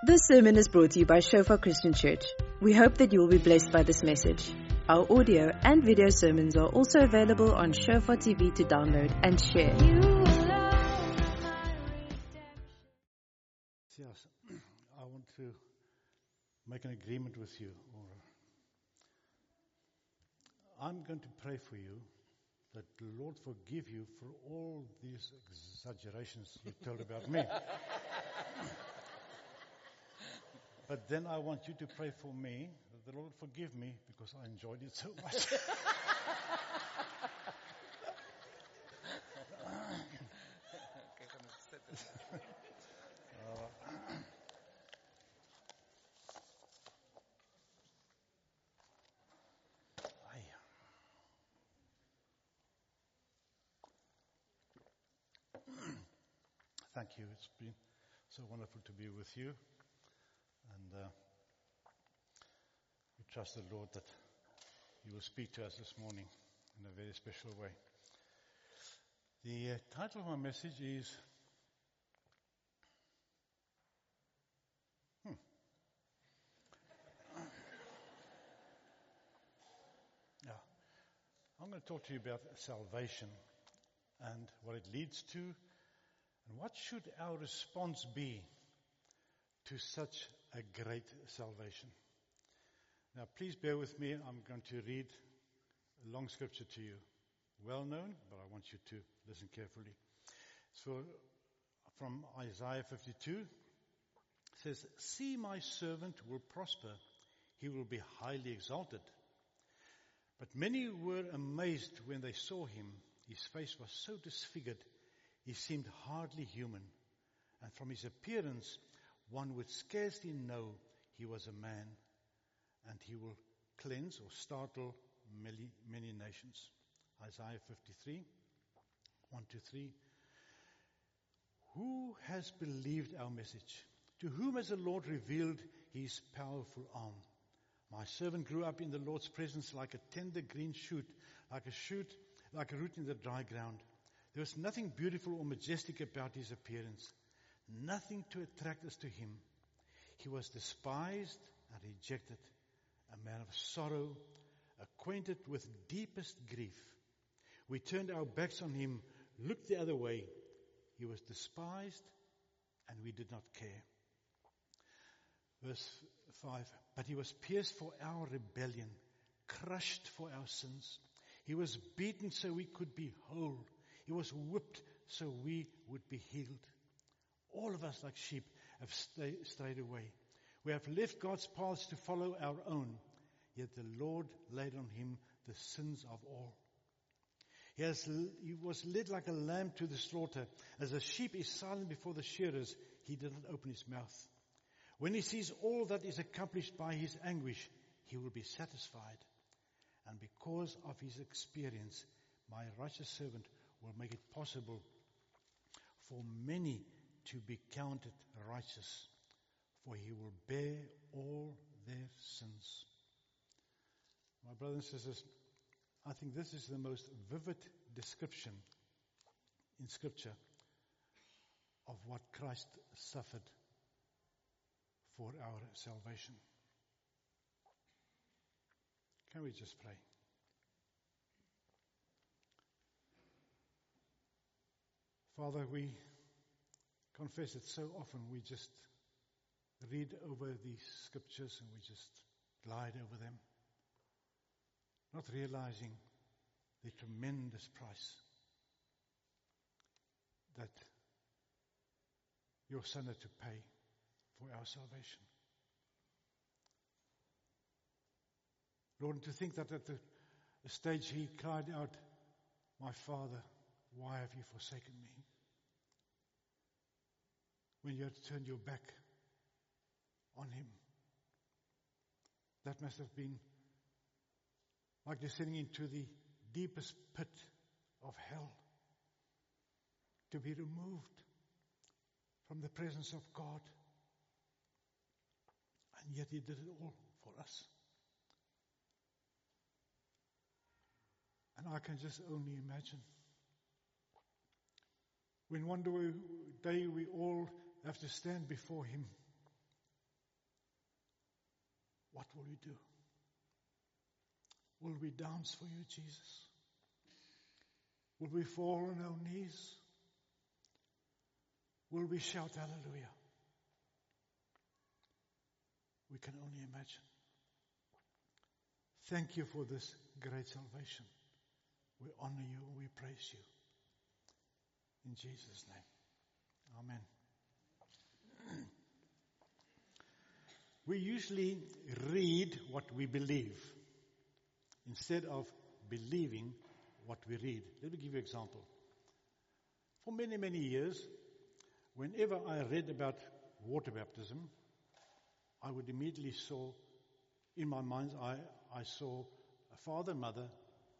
This sermon is brought to you by Shofar Christian Church. We hope that you will be blessed by this message. Our audio and video sermons are also available on Shofar TV to download and share. Yes, I want to make an agreement with you. I'm going to pray for you that the Lord forgive you for all these exaggerations you told about me. but then I want you to pray for me that the Lord forgive me because I enjoyed it so much. Thank you. It's been so wonderful to be with you. And uh, we trust the Lord that He will speak to us this morning in a very special way. The uh, title of my message is Hmm. Yeah. I'm going to talk to you about salvation and what it leads to and what should our response be to such a great salvation. Now please bear with me. I'm going to read a long scripture to you. Well known, but I want you to listen carefully. So from Isaiah 52 it says, See my servant will prosper. He will be highly exalted. But many were amazed when they saw him. His face was so disfigured, he seemed hardly human. And from his appearance, one would scarcely know he was a man. And he will cleanse or startle many, many nations. Isaiah 53, 1 to 3. Who has believed our message? To whom has the Lord revealed his powerful arm? My servant grew up in the Lord's presence like a tender green shoot, like a shoot, like a root in the dry ground. There was nothing beautiful or majestic about his appearance, nothing to attract us to him. He was despised and rejected, a man of sorrow, acquainted with deepest grief. We turned our backs on him, looked the other way. He was despised and we did not care. Verse 5 But he was pierced for our rebellion, crushed for our sins. He was beaten so we could be whole. He was whipped so we would be healed. All of us, like sheep, have stay, strayed away. We have left God's paths to follow our own, yet the Lord laid on him the sins of all. He, has, he was led like a lamb to the slaughter. As a sheep is silent before the shearers, he did not open his mouth. When he sees all that is accomplished by his anguish, he will be satisfied. And because of his experience, my righteous servant will make it possible for many to be counted righteous, for he will bear all their sins. My brothers and sisters, I think this is the most vivid description in Scripture of what Christ suffered for our salvation. Can we just pray? Father, we confess that so often we just read over these scriptures and we just glide over them, not realizing the tremendous price that your Son had to pay for our salvation. Lord, and to think that at the stage he cried out, My Father, why have you forsaken me? When you had turned your back on him. That must have been like descending into the deepest pit of hell to be removed from the presence of God. And yet he did it all for us. And I can just only imagine when one day we all have to stand before him what will we do? Will we dance for you, Jesus? Will we fall on our knees? Will we shout hallelujah? We can only imagine. Thank you for this great salvation. We honor you we praise you. In Jesus' name. Amen. We usually read what we believe instead of believing what we read. Let me give you an example. For many, many years, whenever I read about water baptism, I would immediately saw, in my mind's eye, I saw a father and mother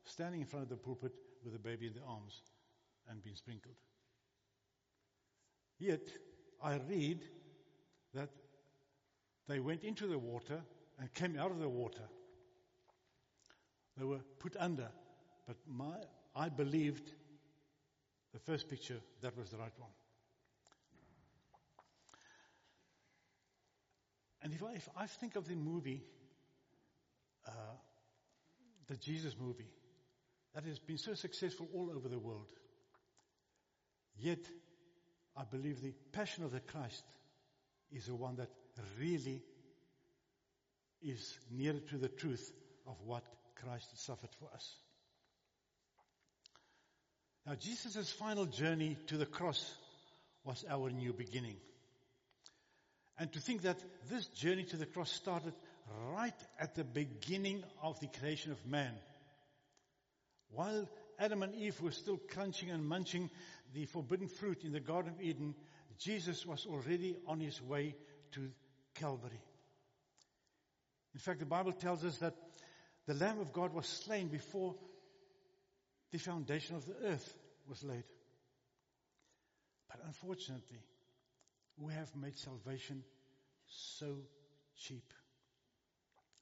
standing in front of the pulpit with a baby in their arms and being sprinkled. Yet, I read that they went into the water and came out of the water. They were put under, but my, I believed the first picture, that was the right one. And if I, if I think of the movie, uh, the Jesus movie, that has been so successful all over the world, yet I believe the passion of the Christ is the one that really is nearer to the truth of what Christ suffered for us. Now, Jesus' final journey to the cross was our new beginning. And to think that this journey to the cross started right at the beginning of the creation of man. While Adam and Eve were still crunching and munching the forbidden fruit in the Garden of Eden, Jesus was already on his way to Calvary. In fact, the Bible tells us that the Lamb of God was slain before the foundation of the earth was laid. But unfortunately, we have made salvation so cheap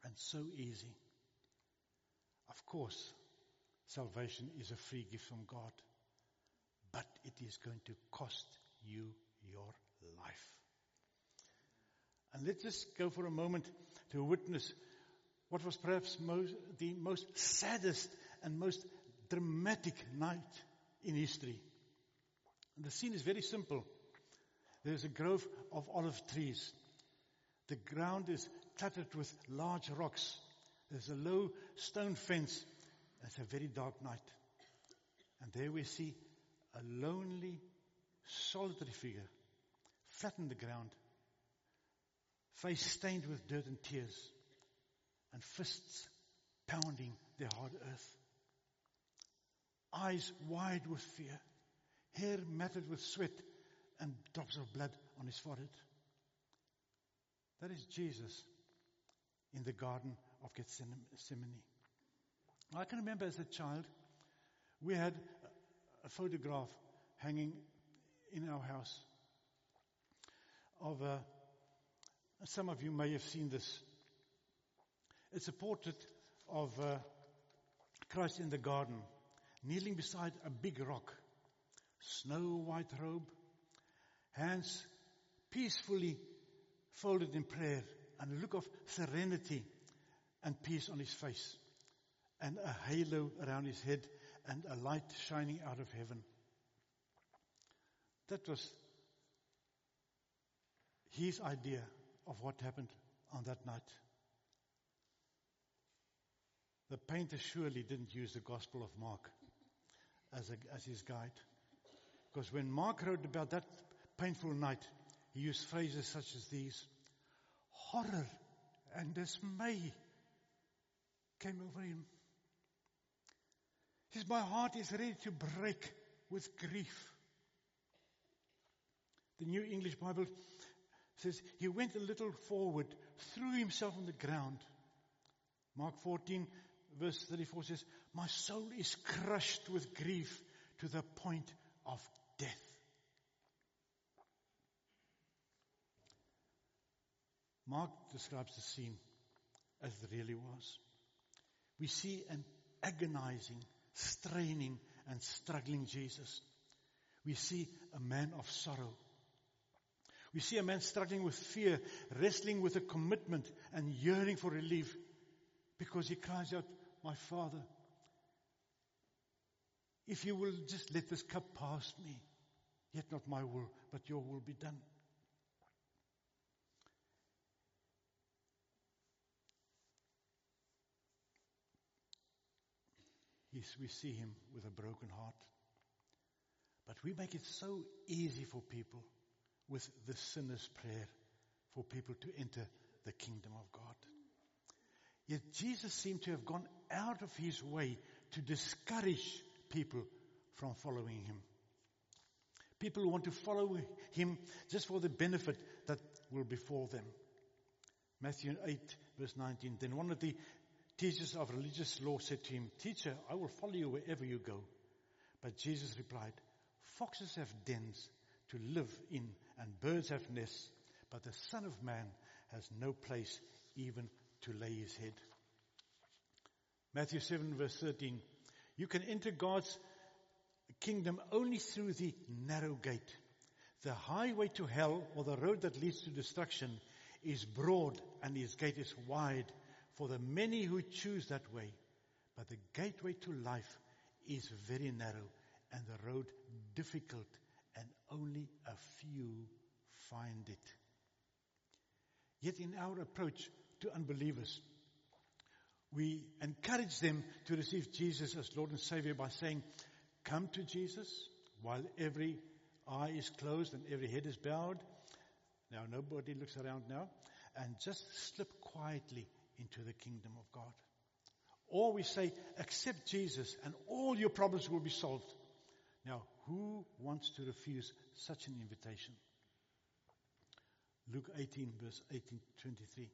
and so easy. Of course, salvation is a free gift from God, but it is going to cost you your life. And let's just go for a moment to witness what was perhaps most, the most saddest and most dramatic night in history. The scene is very simple. There's a grove of olive trees. The ground is cluttered with large rocks. There's a low stone fence. It's a very dark night. And there we see a lonely, solitary figure, flat on the ground, face stained with dirt and tears, and fists pounding the hard earth. Eyes wide with fear, hair matted with sweat, and drops of blood on his forehead. That is Jesus in the Garden of Gethsemane. I can remember as a child, we had a photograph hanging in our house of a, some of you may have seen this. It's a portrait of uh, Christ in the garden, kneeling beside a big rock, snow white robe, hands peacefully folded in prayer, and a look of serenity and peace on his face, and a halo around his head, and a light shining out of heaven. That was his idea of what happened on that night. The painter surely didn't use the Gospel of Mark as, a, as his guide. Because when Mark wrote about that painful night, he used phrases such as these horror and dismay came over him. He says, My heart is ready to break with grief. The New English Bible says he went a little forward, threw himself on the ground. Mark 14, verse 34 says, My soul is crushed with grief to the point of death. Mark describes the scene as it really was. We see an agonizing, straining, and struggling Jesus. We see a man of sorrow. We see a man struggling with fear, wrestling with a commitment and yearning for relief because he cries out, My Father, if you will just let this cup pass me, yet not my will, but your will be done. Yes, we see him with a broken heart. But we make it so easy for people with the sinner's prayer for people to enter the kingdom of God. Yet Jesus seemed to have gone out of his way to discourage people from following him. People want to follow him just for the benefit that will befall them. Matthew 8 verse 19. Then one of the teachers of religious law said to him, Teacher, I will follow you wherever you go. But Jesus replied, Foxes have dens to live in and birds have nests, but the Son of Man has no place even to lay his head. Matthew 7 verse 13. You can enter God's kingdom only through the narrow gate. The highway to hell or the road that leads to destruction is broad and his gate is wide for the many who choose that way. But the gateway to life is very narrow and the road difficult only a few find it. Yet in our approach to unbelievers, we encourage them to receive Jesus as Lord and Savior by saying, come to Jesus while every eye is closed and every head is bowed. Now nobody looks around now and just slip quietly into the kingdom of God. Or we say, accept Jesus and all your problems will be solved. Now, who wants to refuse such an invitation? Luke 18 verse 18 23.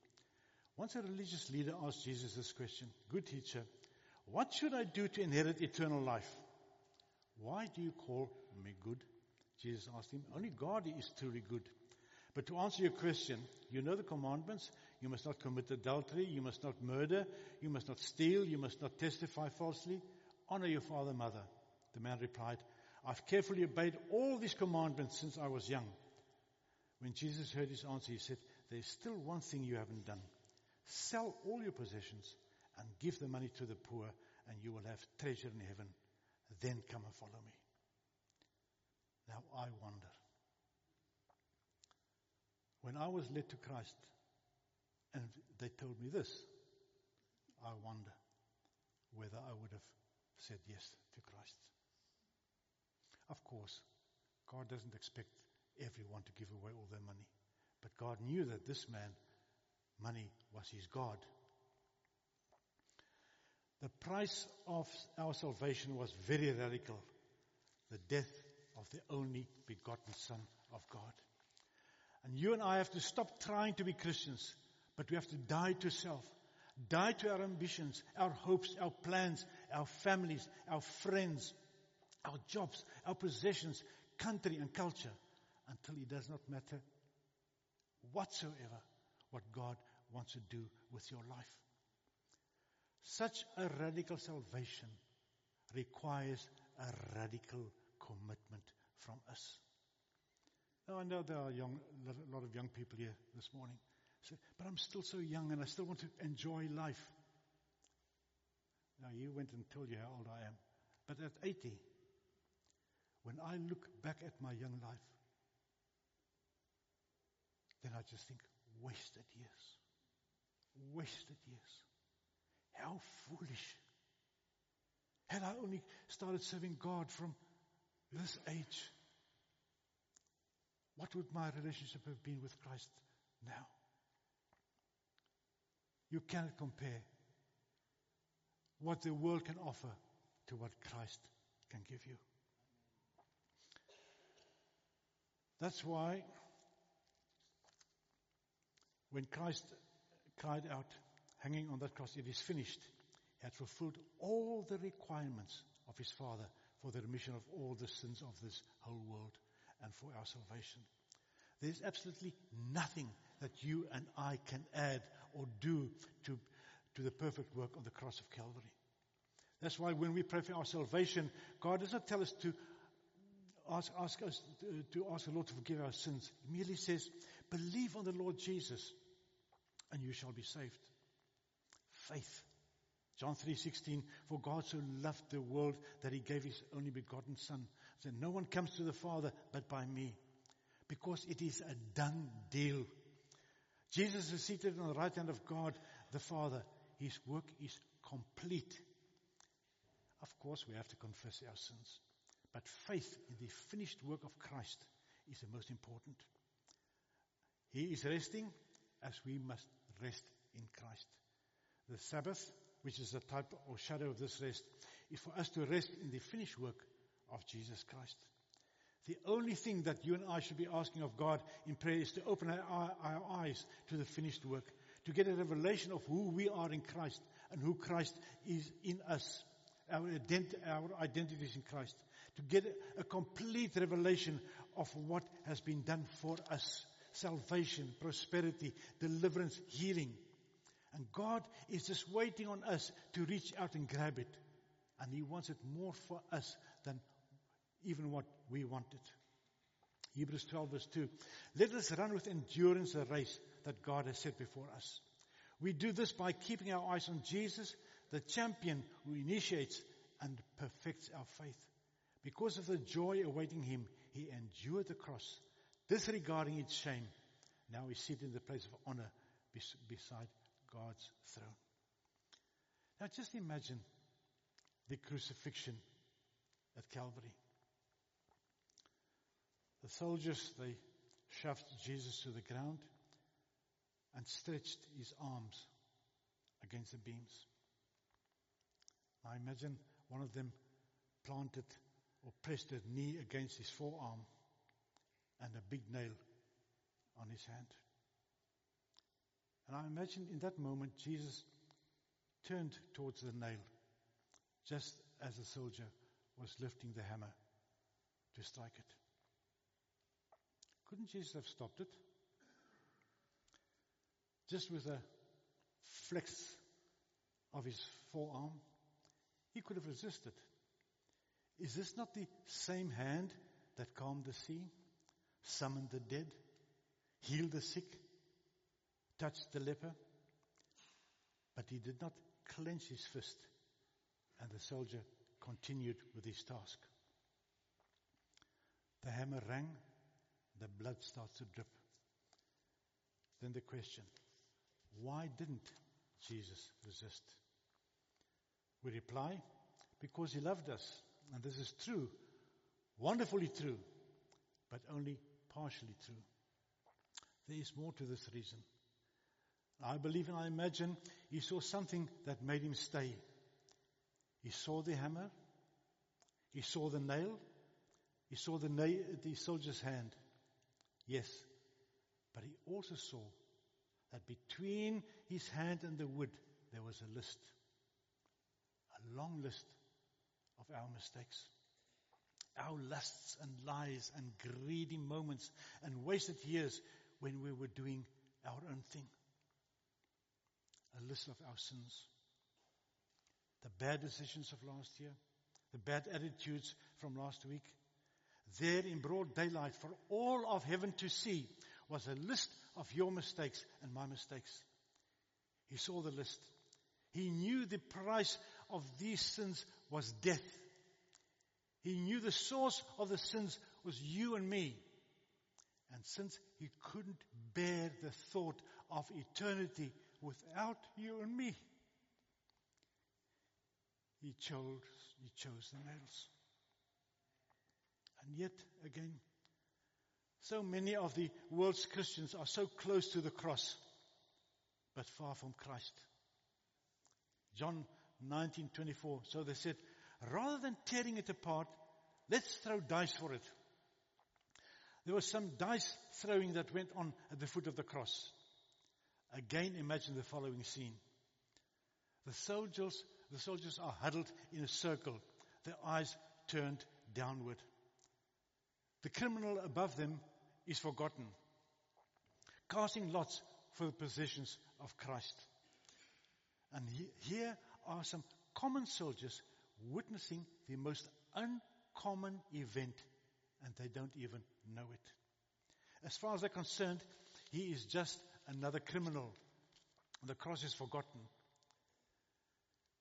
Once a religious leader asked Jesus this question, good teacher, what should I do to inherit eternal life? Why do you call me good? Jesus asked him, only God is truly good. But to answer your question, you know the commandments. You must not commit adultery. You must not murder. You must not steal. You must not testify falsely. Honor your father and mother. The man replied, I've carefully obeyed all these commandments since I was young. When Jesus heard his answer, he said, There's still one thing you haven't done. Sell all your possessions and give the money to the poor, and you will have treasure in heaven. Then come and follow me. Now I wonder. When I was led to Christ, and they told me this, I wonder whether I would have said yes to Christ. Of course, God doesn't expect everyone to give away all their money. But God knew that this man, money was his God. The price of our salvation was very radical. The death of the only begotten Son of God. And you and I have to stop trying to be Christians, but we have to die to self. Die to our ambitions, our hopes, our plans, our families, our friends, our jobs, our possessions, country and culture until it does not matter whatsoever what God wants to do with your life. Such a radical salvation requires a radical commitment from us. Now I know there are young, a lot of young people here this morning. So, but I'm still so young and I still want to enjoy life. Now you went and told you how old I am. But at 80, when I look back at my young life, then I just think, wasted years. Wasted years. How foolish. Had I only started serving God from this age, what would my relationship have been with Christ now? You cannot compare what the world can offer to what Christ can give you. That's why when Christ cried out, hanging on that cross, it is finished, he had fulfilled all the requirements of his Father for the remission of all the sins of this whole world and for our salvation. There's absolutely nothing that you and I can add or do to, to the perfect work of the cross of Calvary. That's why when we pray for our salvation, God does not tell us to ask, ask us to, to ask the Lord to forgive our sins, he merely says, believe on the Lord Jesus and you shall be saved. Faith. John 3:16 For God so loved the world that he gave his only begotten son that no one comes to the father but by me because it is a done deal. Jesus is seated on the right hand of God the Father. His work is complete. Of course, we have to confess our sins. But faith in the finished work of Christ is the most important. He is resting as we must rest in Christ. The Sabbath, which is a type or shadow of this rest, is for us to rest in the finished work of Jesus Christ. The only thing that you and I should be asking of God in prayer is to open our, our, eyes to the finished work, to get a revelation of who we are in Christ and who Christ is in us, our, ident- our identities in Christ, to get a complete revelation of what has been done for us salvation, prosperity, deliverance, healing. And God is just waiting on us to reach out and grab it. And He wants it more for us than even what we wanted. Hebrews 12 verse 2. Let us run with endurance the race that God has set before us. We do this by keeping our eyes on Jesus, the champion who initiates and perfects our faith. Because of the joy awaiting him, he endured the cross, disregarding its shame. Now he's seated in the place of honor beside God's throne. Now just imagine the crucifixion at Calvary. The soldiers, they shoved Jesus to the ground and stretched his arms against the beams. I imagine one of them planted or pressed his knee against his forearm and a big nail on his hand. And I imagine in that moment Jesus turned towards the nail just as the soldier was lifting the hammer to strike it. Couldn't Jesus have stopped it? Just with a flex of his forearm, he could have resisted. Is this not the same hand that calmed the sea, summoned the dead, healed the sick, touched the leper? But he did not clench his fist, and the soldier continued with his task. The hammer rang, the blood starts to drip. Then the question, why didn't Jesus resist? We reply, because he loved us. And this is true, wonderfully true, but only partially true. There is more to this reason. I believe and I imagine he saw something that made him stay. He saw the hammer. He saw the nail. He saw the, na- the soldier's hand. Yes. But he also saw that between his hand and the wood there was a list. A long list of our mistakes. Our lusts and lies and greedy moments and wasted years when we were doing our own thing. A list of our sins. The bad decisions of last year. The bad attitudes from last week. There in broad daylight for all of heaven to see was a list of your mistakes and my mistakes. He saw the list. He knew the price of these sins was death. He knew the source of the sins was you and me. And since he couldn't bear the thought of eternity without you and me, he chose, he chose the nails. And yet again, so many of the world's Christians are so close to the cross, but far from Christ. John 19:24. So they said, rather than tearing it apart, let's throw dice for it. There was some dice throwing that went on at the foot of the cross. Again, imagine the following scene. The soldiers, the soldiers are huddled in a circle, their eyes turned downward. The criminal above them is forgotten, casting lots for the possessions of Christ. And he, here are some common soldiers witnessing the most uncommon event and they don't even know it. As far as they're concerned, he is just another criminal. The cross is forgotten.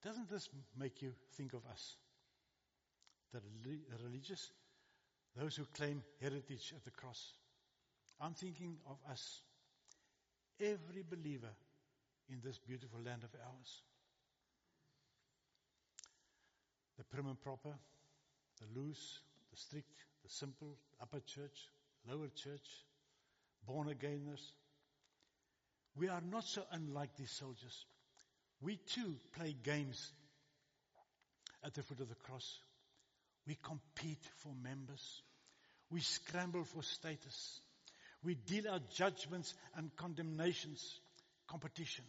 Doesn't this make you think of us? The religious, those who claim heritage at the cross. I'm thinking of us. Every believer in this beautiful land of ours. The prim and proper, the loose, the strict, the simple, upper church, lower church, born againers. We are not so unlike these soldiers. We too play games at the foot of the cross. We compete for members. We scramble for status. We deal out judgments and condemnations, competition,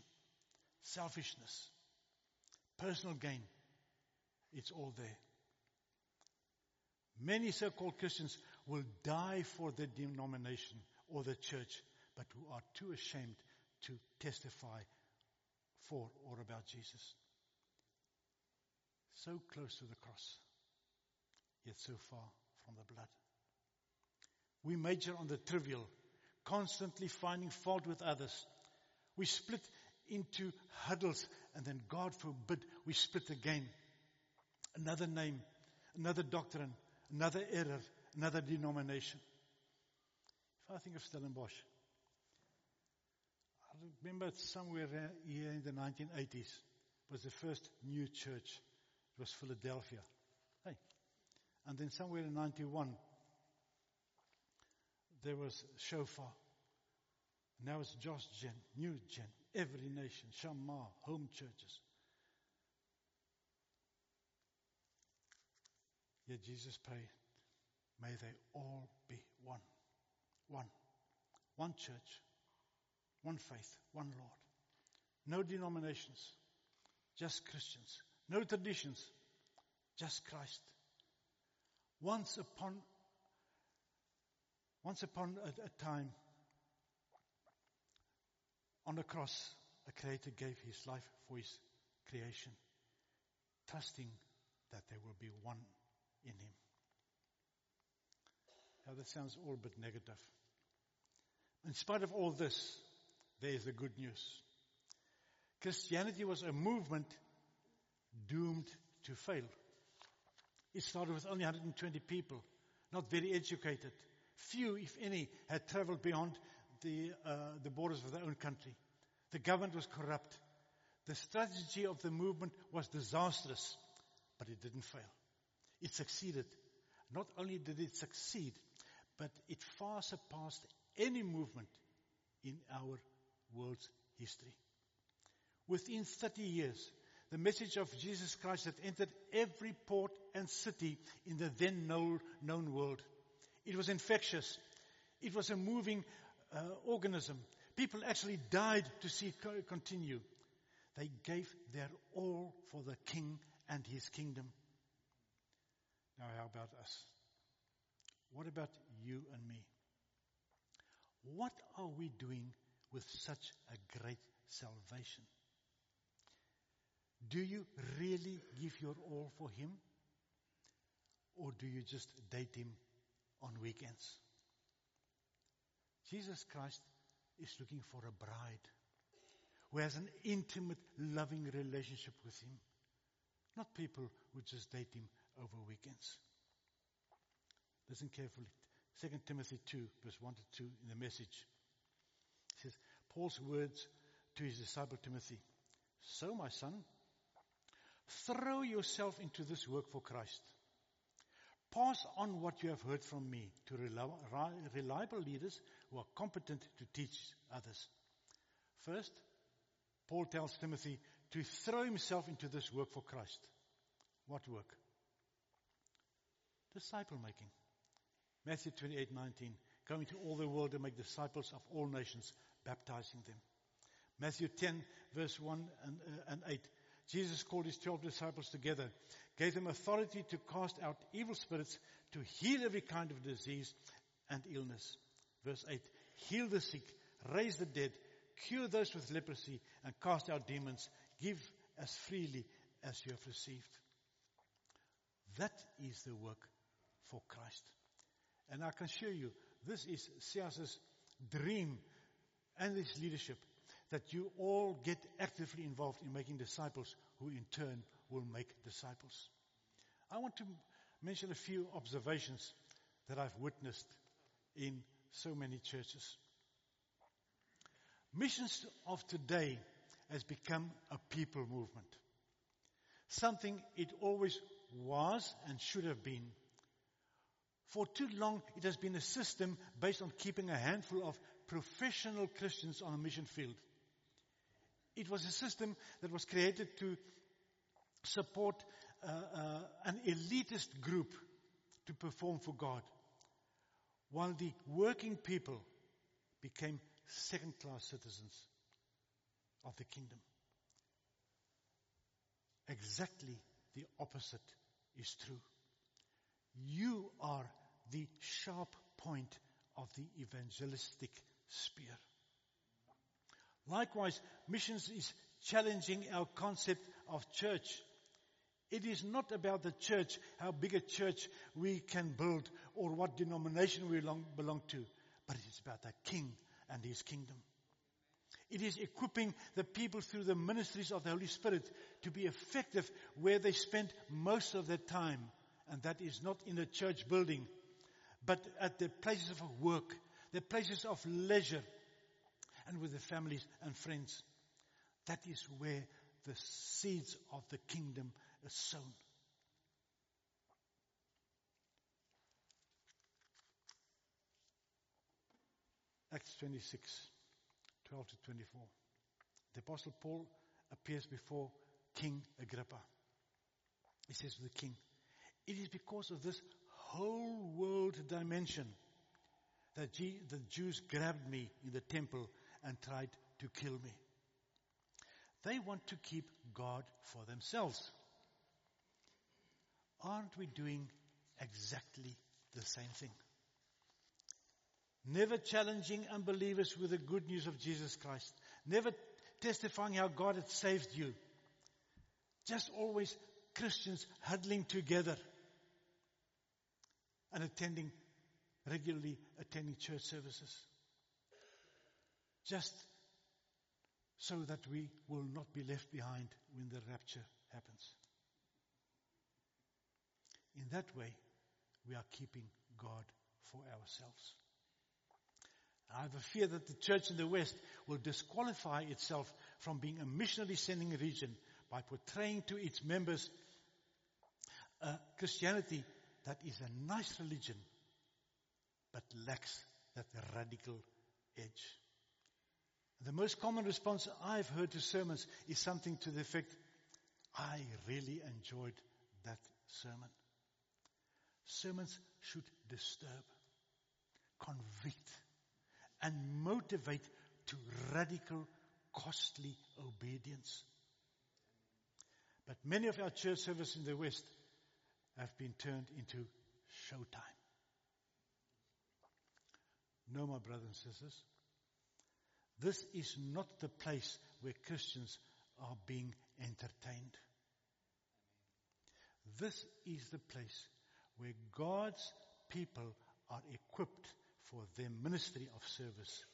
selfishness, personal gain. It's all there. Many so-called Christians will die for their denomination or the church, but who are too ashamed to testify for or about Jesus. So close to the cross, yet so far from the blood. We major on the trivial, constantly finding fault with others. We split into huddles and then God forbid we split again. Another name, another doctrine, another error, another denomination. If I think of Stellenbosch, I remember somewhere here in the 1980s was the first new church. It was Philadelphia. Hey. And then somewhere in 91, there was Shofar. Now it's Josh Gen, New Gen, every nation, Shamar, home churches. Yet Jesus prayed, may they all be one. One. One church, one faith, one Lord. No denominations, just Christians. No traditions, just Christ. Once upon, once upon a, a time, on the cross, a creator gave his life for his creation, trusting that there will be one in him. Now that sounds all but negative. In spite of all this, there is the good news. Christianity was a movement doomed to fail. It started with only 120 people, not very educated. Few, if any, had traveled beyond the, uh, the borders of their own country. The government was corrupt. The strategy of the movement was disastrous, but it didn't fail. It succeeded. Not only did it succeed, but it far surpassed any movement in our world's history. Within 30 years, the message of Jesus Christ had entered every port and city in the then known world. It was infectious. It was a moving uh, organism. People actually died to see it continue. They gave their all for the king and his kingdom. Now, how about us? What about you and me? What are we doing with such a great salvation? Do you really give your all for Him? Or do you just date Him on weekends? Jesus Christ is looking for a bride who has an intimate, loving relationship with Him. Not people who just date Him over weekends. Listen carefully. 2 Timothy 2, verse 1 to 2 in the message. It says, Paul's words to his disciple Timothy. So, my son, throw yourself into this work for Christ. Pass on what you have heard from me to reliable leaders who are competent to teach others. First, Paul tells Timothy to throw himself into this work for Christ. What work? Disciple making. Matthew 28, 19. Going to all the world and make disciples of all nations, baptizing them. Matthew 10, verse 1 and, uh, and 8. Jesus called his 12 disciples together, gave them authority to cast out evil spirits, to heal every kind of disease and illness. Verse 8. Heal the sick, raise the dead, cure those with leprosy, and cast out demons. Give as freely as you have received. That is the work for Christ. And I can assure you, this is Sias's dream and his leadership that you all get actively involved in making disciples who in turn will make disciples. I want to mention a few observations that I've witnessed in so many churches. Missions of today has become a people movement. Something it always was and should have been. For too long, it has been a system based on keeping a handful of professional Christians on a mission field. It was a system that was created to support uh, uh, an elitist group to perform for God, while the working people became second class citizens of the kingdom. Exactly the opposite is true. You are the sharp point of the evangelistic spear. Likewise, missions is challenging our concept of church. It is not about the church, how big a church we can build or what denomination we belong, belong to, but it is about the king and his kingdom. It is equipping the people through the ministries of the Holy Spirit to be effective where they spend most of their time. And that is not in a church building, but at the places of work, the places of leisure, and with their families and friends. That is where the seeds of the kingdom are sown. Acts 26, 12 to 24. The Apostle Paul appears before King Agrippa. He says to the king, It is because of this whole world dimension that the Jews grabbed me in the temple and tried to kill me. They want to keep God for themselves. Aren't we doing exactly the same thing? Never challenging unbelievers with the good news of Jesus Christ. Never testifying how God had saved you. Just always Christians huddling together and attending, regularly attending church services. Just so that we will not be left behind when the rapture happens. In that way, we are keeping God for ourselves. I have a fear that the church in the West will disqualify itself from being a missionary sending region by portraying to its members a Christianity that is a nice religion but lacks that radical edge. The most common response I've heard to sermons is something to the effect, I really enjoyed that sermon. Sermons should disturb, convict, and motivate to radical, costly obedience. But many of our church services in the West have been turned into showtime. No, my brothers and sisters. This is not the place where Christians are being entertained. This is the place where God's people are equipped for their ministry of service.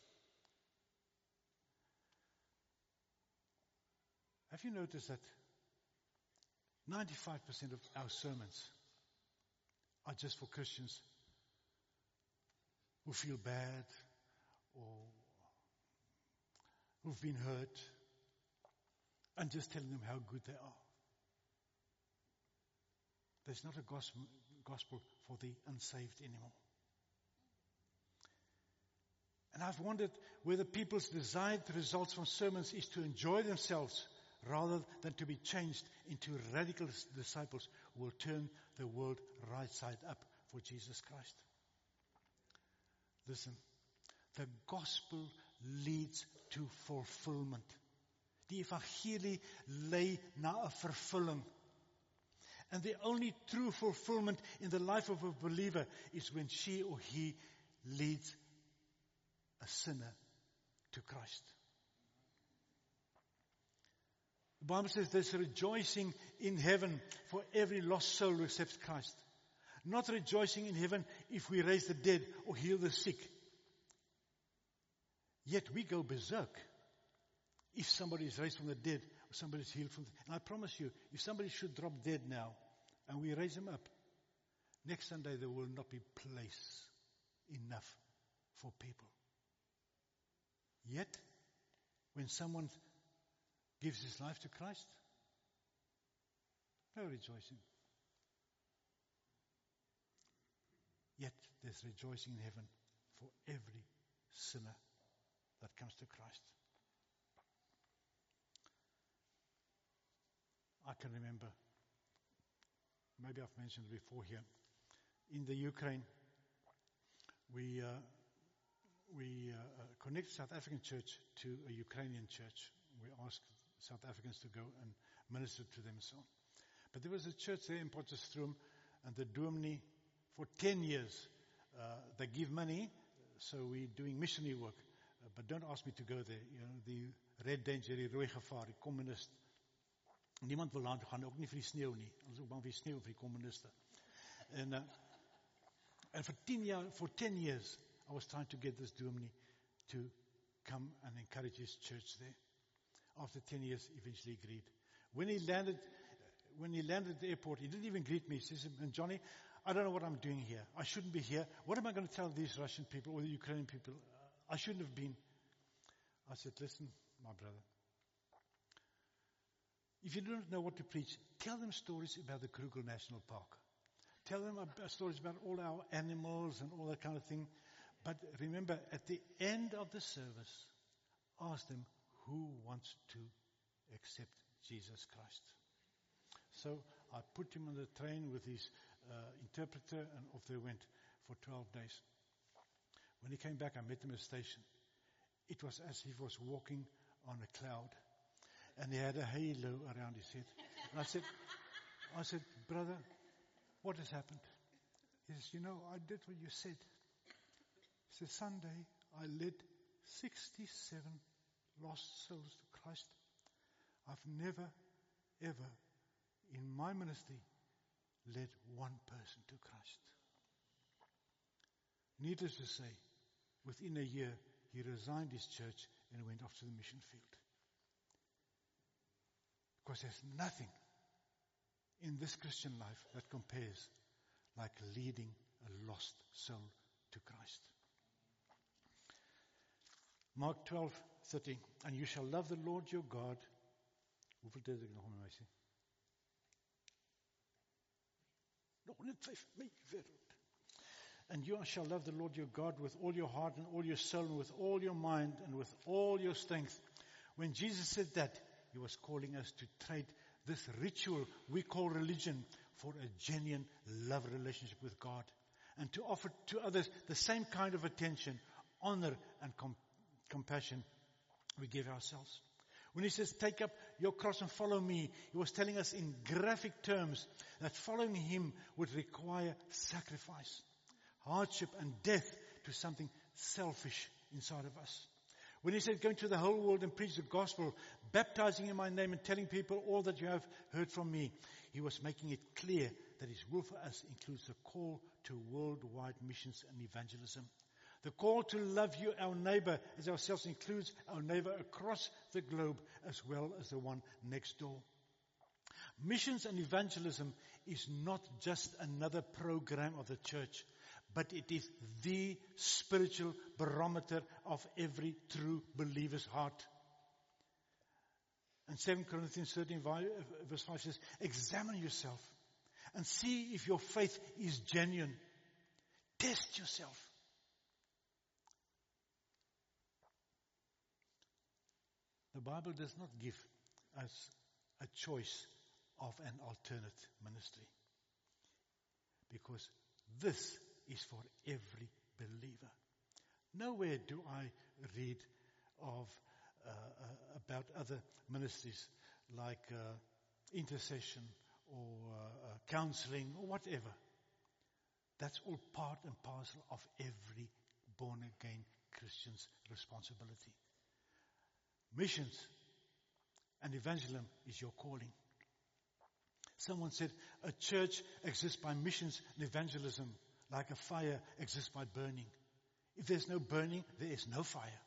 Have you noticed that 95% of our sermons are just for Christians who feel bad or who've been hurt and just telling them how good they are. There's not a gospel, for the unsaved anymore. And I've wondered whether people's desired results from sermons is to enjoy themselves rather than to be changed into radical disciples who will turn the world right side up for Jesus Christ. Listen, the gospel leads to fulfillment. Die evangelie lei na 'n vervulling. And the only true fulfillment in the life of a believer is when she or he leads a sinner to Christ. The Bible says there's rejoicing in heaven for every lost soul who accepts Christ. Not rejoicing in heaven if we raise the dead or heal the sick. Yet we go berserk if somebody is raised from the dead or somebody is healed from the And I promise you, if somebody should drop dead now and we raise him up, next Sunday there will not be place enough for people. Yet, when someone gives his life to Christ, no rejoicing. Yet there's rejoicing in heaven for every sinner that comes to Christ. I can remember, maybe I've mentioned before here, in the Ukraine, we, uh, we uh, uh, connect South African church to a Ukrainian church. We ask South Africans to go and minister to them so. But there was a church there in Potchefstroom and the Dominee for 10 years. Uh, they give money, so we're doing missionary work. Uh, but don't ask me to go there. You know, the red danger, die rooi gevaar, communist. Niemand wil daar gaan, ook nie vir die nie. Ons is ook bang vir die sneeu vir die. En uh, and for 10 years, for 10 years I was trying to get this Dominee to come and encourage his church there. After 10 years eventually agreed. When he landed when he landed at the airport, he didn't even greet me. He says, and Johnny, I don't know what I'm doing here. I shouldn't be here. What am I going to tell these Russian people or the Ukrainian people? I shouldn't have been. I said, listen, my brother. If you don't know what to preach, tell them stories about the Kruger National Park. Tell them about stories about all our animals and all that kind of thing. But remember, at the end of the service, ask them who wants to accept Jesus Christ. So I put him on the train with his uh, interpreter and off they went for 12 days. When he came back, I met him at the station. It was as if he was walking on a cloud and he had a halo around his head. And I said, I said, brother, what has happened? He says, you know, I did what you said. He said, Sunday, I led 67 lost souls to Christ. I've never, ever in my ministry led one person to Christ. Needless to say, within a year, he resigned his church and went off to the mission field. Because there's nothing in this Christian life that compares like leading a lost soul to Christ. Mark 12, 30. And you shall love the Lord your God. Hoeveel nog om my sê? Nog net 5 my. And you shall love the Lord your God with all your heart and all your soul and with all your mind and with all your strength. When Jesus said that, he was calling us to trade this ritual we call religion for a genuine love relationship with God and to offer to others the same kind of attention, honor and com- compassion we give ourselves. When he says, take up your cross and follow me, he was telling us in graphic terms that following him would require sacrifice, hardship and death to something selfish inside of us. When he said, go into the whole world and preach the gospel, baptizing in my name and telling people all that you have heard from me, he was making it clear that his will for us includes a call to worldwide missions and evangelism. The call to love you, our neighbor, as ourselves includes our neighbor across the globe as well as the one next door. Missions and evangelism is not just another program of the church, but it is the spiritual barometer of every true believer's heart. And 2 Corinthians 13 verse 5 says, examine yourself and see if your faith is genuine. Test yourself. The Bible does not give us a choice of an alternate ministry. Because this is for every believer. Nowhere do I read of uh, uh, about other ministries like uh, intercession or uh, uh, counseling or whatever. That's all part and parcel of every born again Christian's responsibility. Missions and evangelism is your calling. Someone said, a church exists by missions and evangelism, like a fire exists by burning. If there's no burning, there is no fire.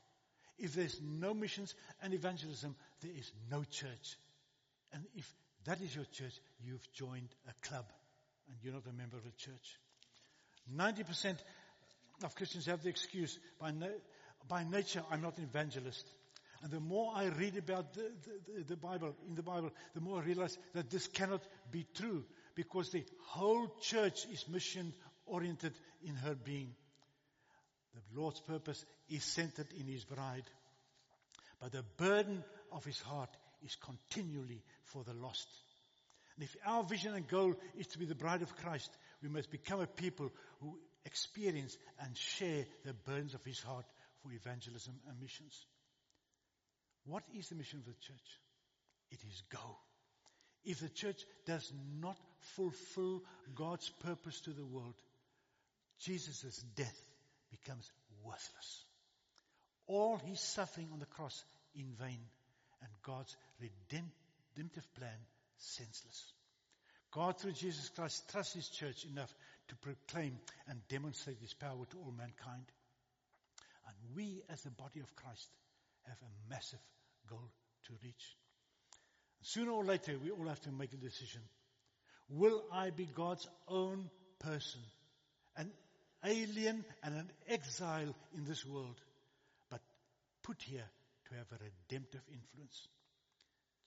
If there's no missions and evangelism, there is no church. And if that is your church, you've joined a club and you're not a member of a church. 90% of Christians have the excuse, by, by nature, I'm not an evangelist. And the more I read about the, the, the, Bible, in the Bible, the more I realize that this cannot be true because the whole church is mission oriented in her being. The Lord's purpose is centered in His bride. But the burden of His heart is continually for the lost. And if our vision and goal is to be the bride of Christ, we must become a people who experience and share the burdens of His heart for evangelism and missions. What is the mission of the church? It is go. If the church does not fulfill God's purpose to the world, Jesus' death becomes worthless. All his suffering on the cross in vain and God's redemptive plan senseless. God through Jesus Christ trusts his church enough to proclaim and demonstrate his power to all mankind. And we as the body of Christ have a massive goal to reach. Sooner or later, we all have to make a decision. Will I be God's own person? An alien and an exile in this world, but put here to have a redemptive influence.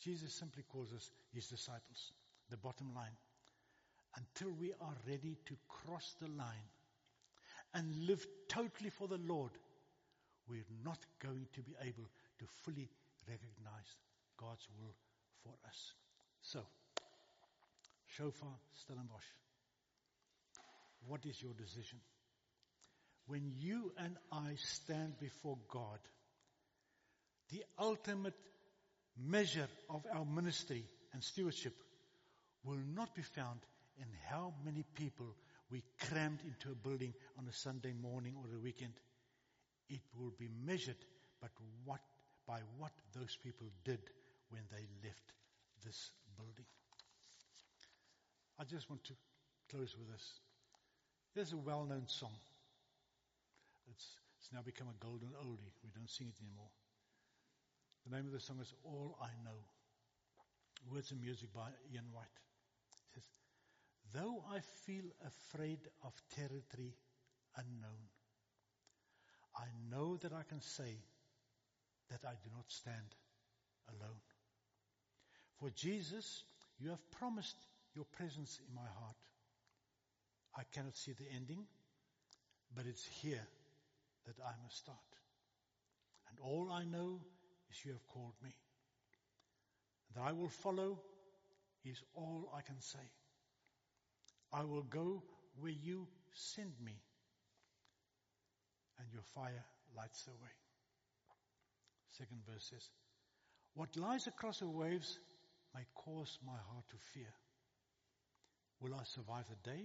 Jesus simply calls us his disciples. The bottom line. Until we are ready to cross the line and live totally for the Lord, we're not going to be able to fully recognize God's will for us. So, Shofar Stellenbosch, what is your decision? When you and I stand before God, the ultimate measure of our ministry and stewardship will not be found in how many people we crammed into a building on a Sunday morning or a weekend. It will be measured but what, by what those people did when they left this building. I just want to close with this. There's a well-known song. It's, it's now become a golden oldie. We don't sing it anymore. The name of the song is All I Know. Words and music by Ian White. It says, Though I feel afraid of territory unknown, I know that I can say that I do not stand alone. For Jesus, you have promised your presence in my heart. I cannot see the ending, but it's here that I must start. And all I know is you have called me. That I will follow is all I can say. I will go where you send me, and your fire lights the way. Second verse says, What lies across the waves may cause my heart to fear. Will I survive the day?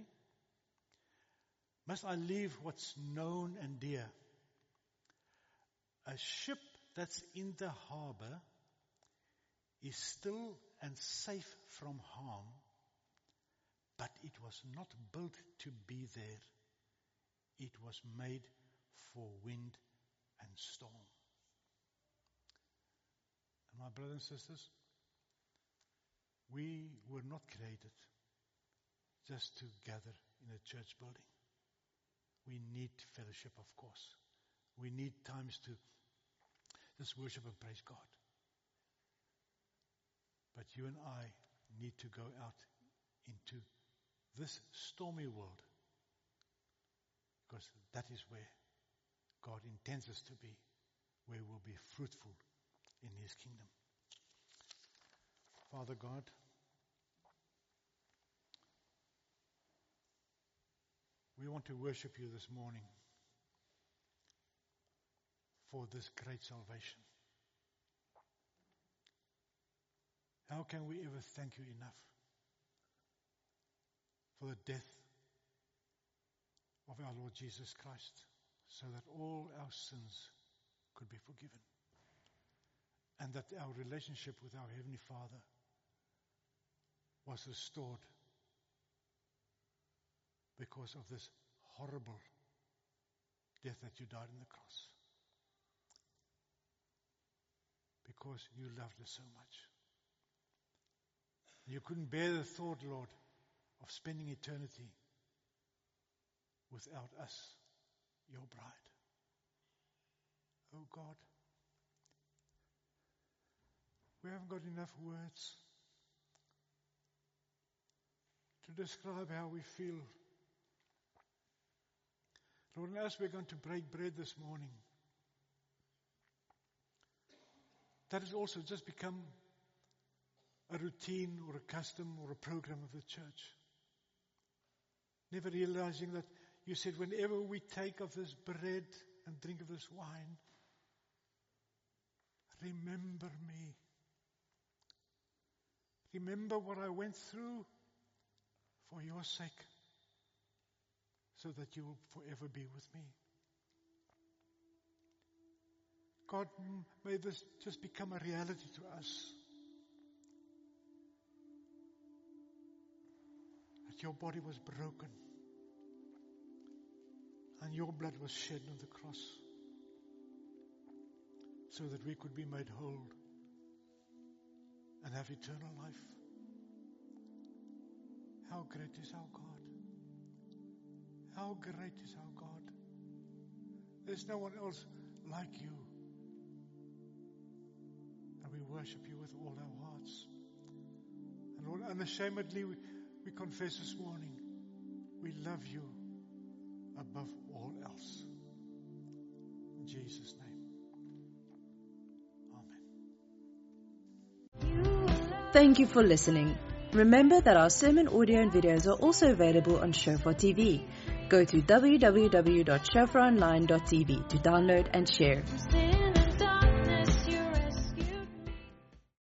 Must I leave what's known and dear? A ship that's in the harbor is still and safe from harm, but it was not built to be there. It was made for wind and storm. And my brothers and sisters, we were not created just to gather in a church building. We need fellowship, of course. We need times to just worship and praise God. But you and I need to go out into this stormy world because that is where God intends us to be, where we'll be fruitful in His kingdom. Father God, we want to worship you this morning for this great salvation. How can we ever thank you enough for the death of our Lord Jesus Christ so that all our sins could be forgiven and that our relationship with our Heavenly Father was restored because of this horrible death that you died on the cross. Because you loved us so much. You couldn't bear the thought, Lord, of spending eternity without us, your bride. Oh God, we haven't got enough words to describe how we feel. Lord, as we're going to break bread this morning, that has also just become a routine or a custom or a program of the church. Never realizing that you said, whenever we take of this bread and drink of this wine, remember me. Remember what I went through for your sake, so that you will forever be with me. God, may this just become a reality to us. That your body was broken and your blood was shed on the cross so that we could be made whole and have eternal life. How great is our God? How great is our God? There's no one else like you. And we worship you with all our hearts. And Lord, unashamedly, we, we confess this morning we love you above all else. In Jesus' name. Amen. Thank you for listening. Remember that our sermon audio and videos are also available on Shofar TV. Go to www.shofaronline.tv to download and share.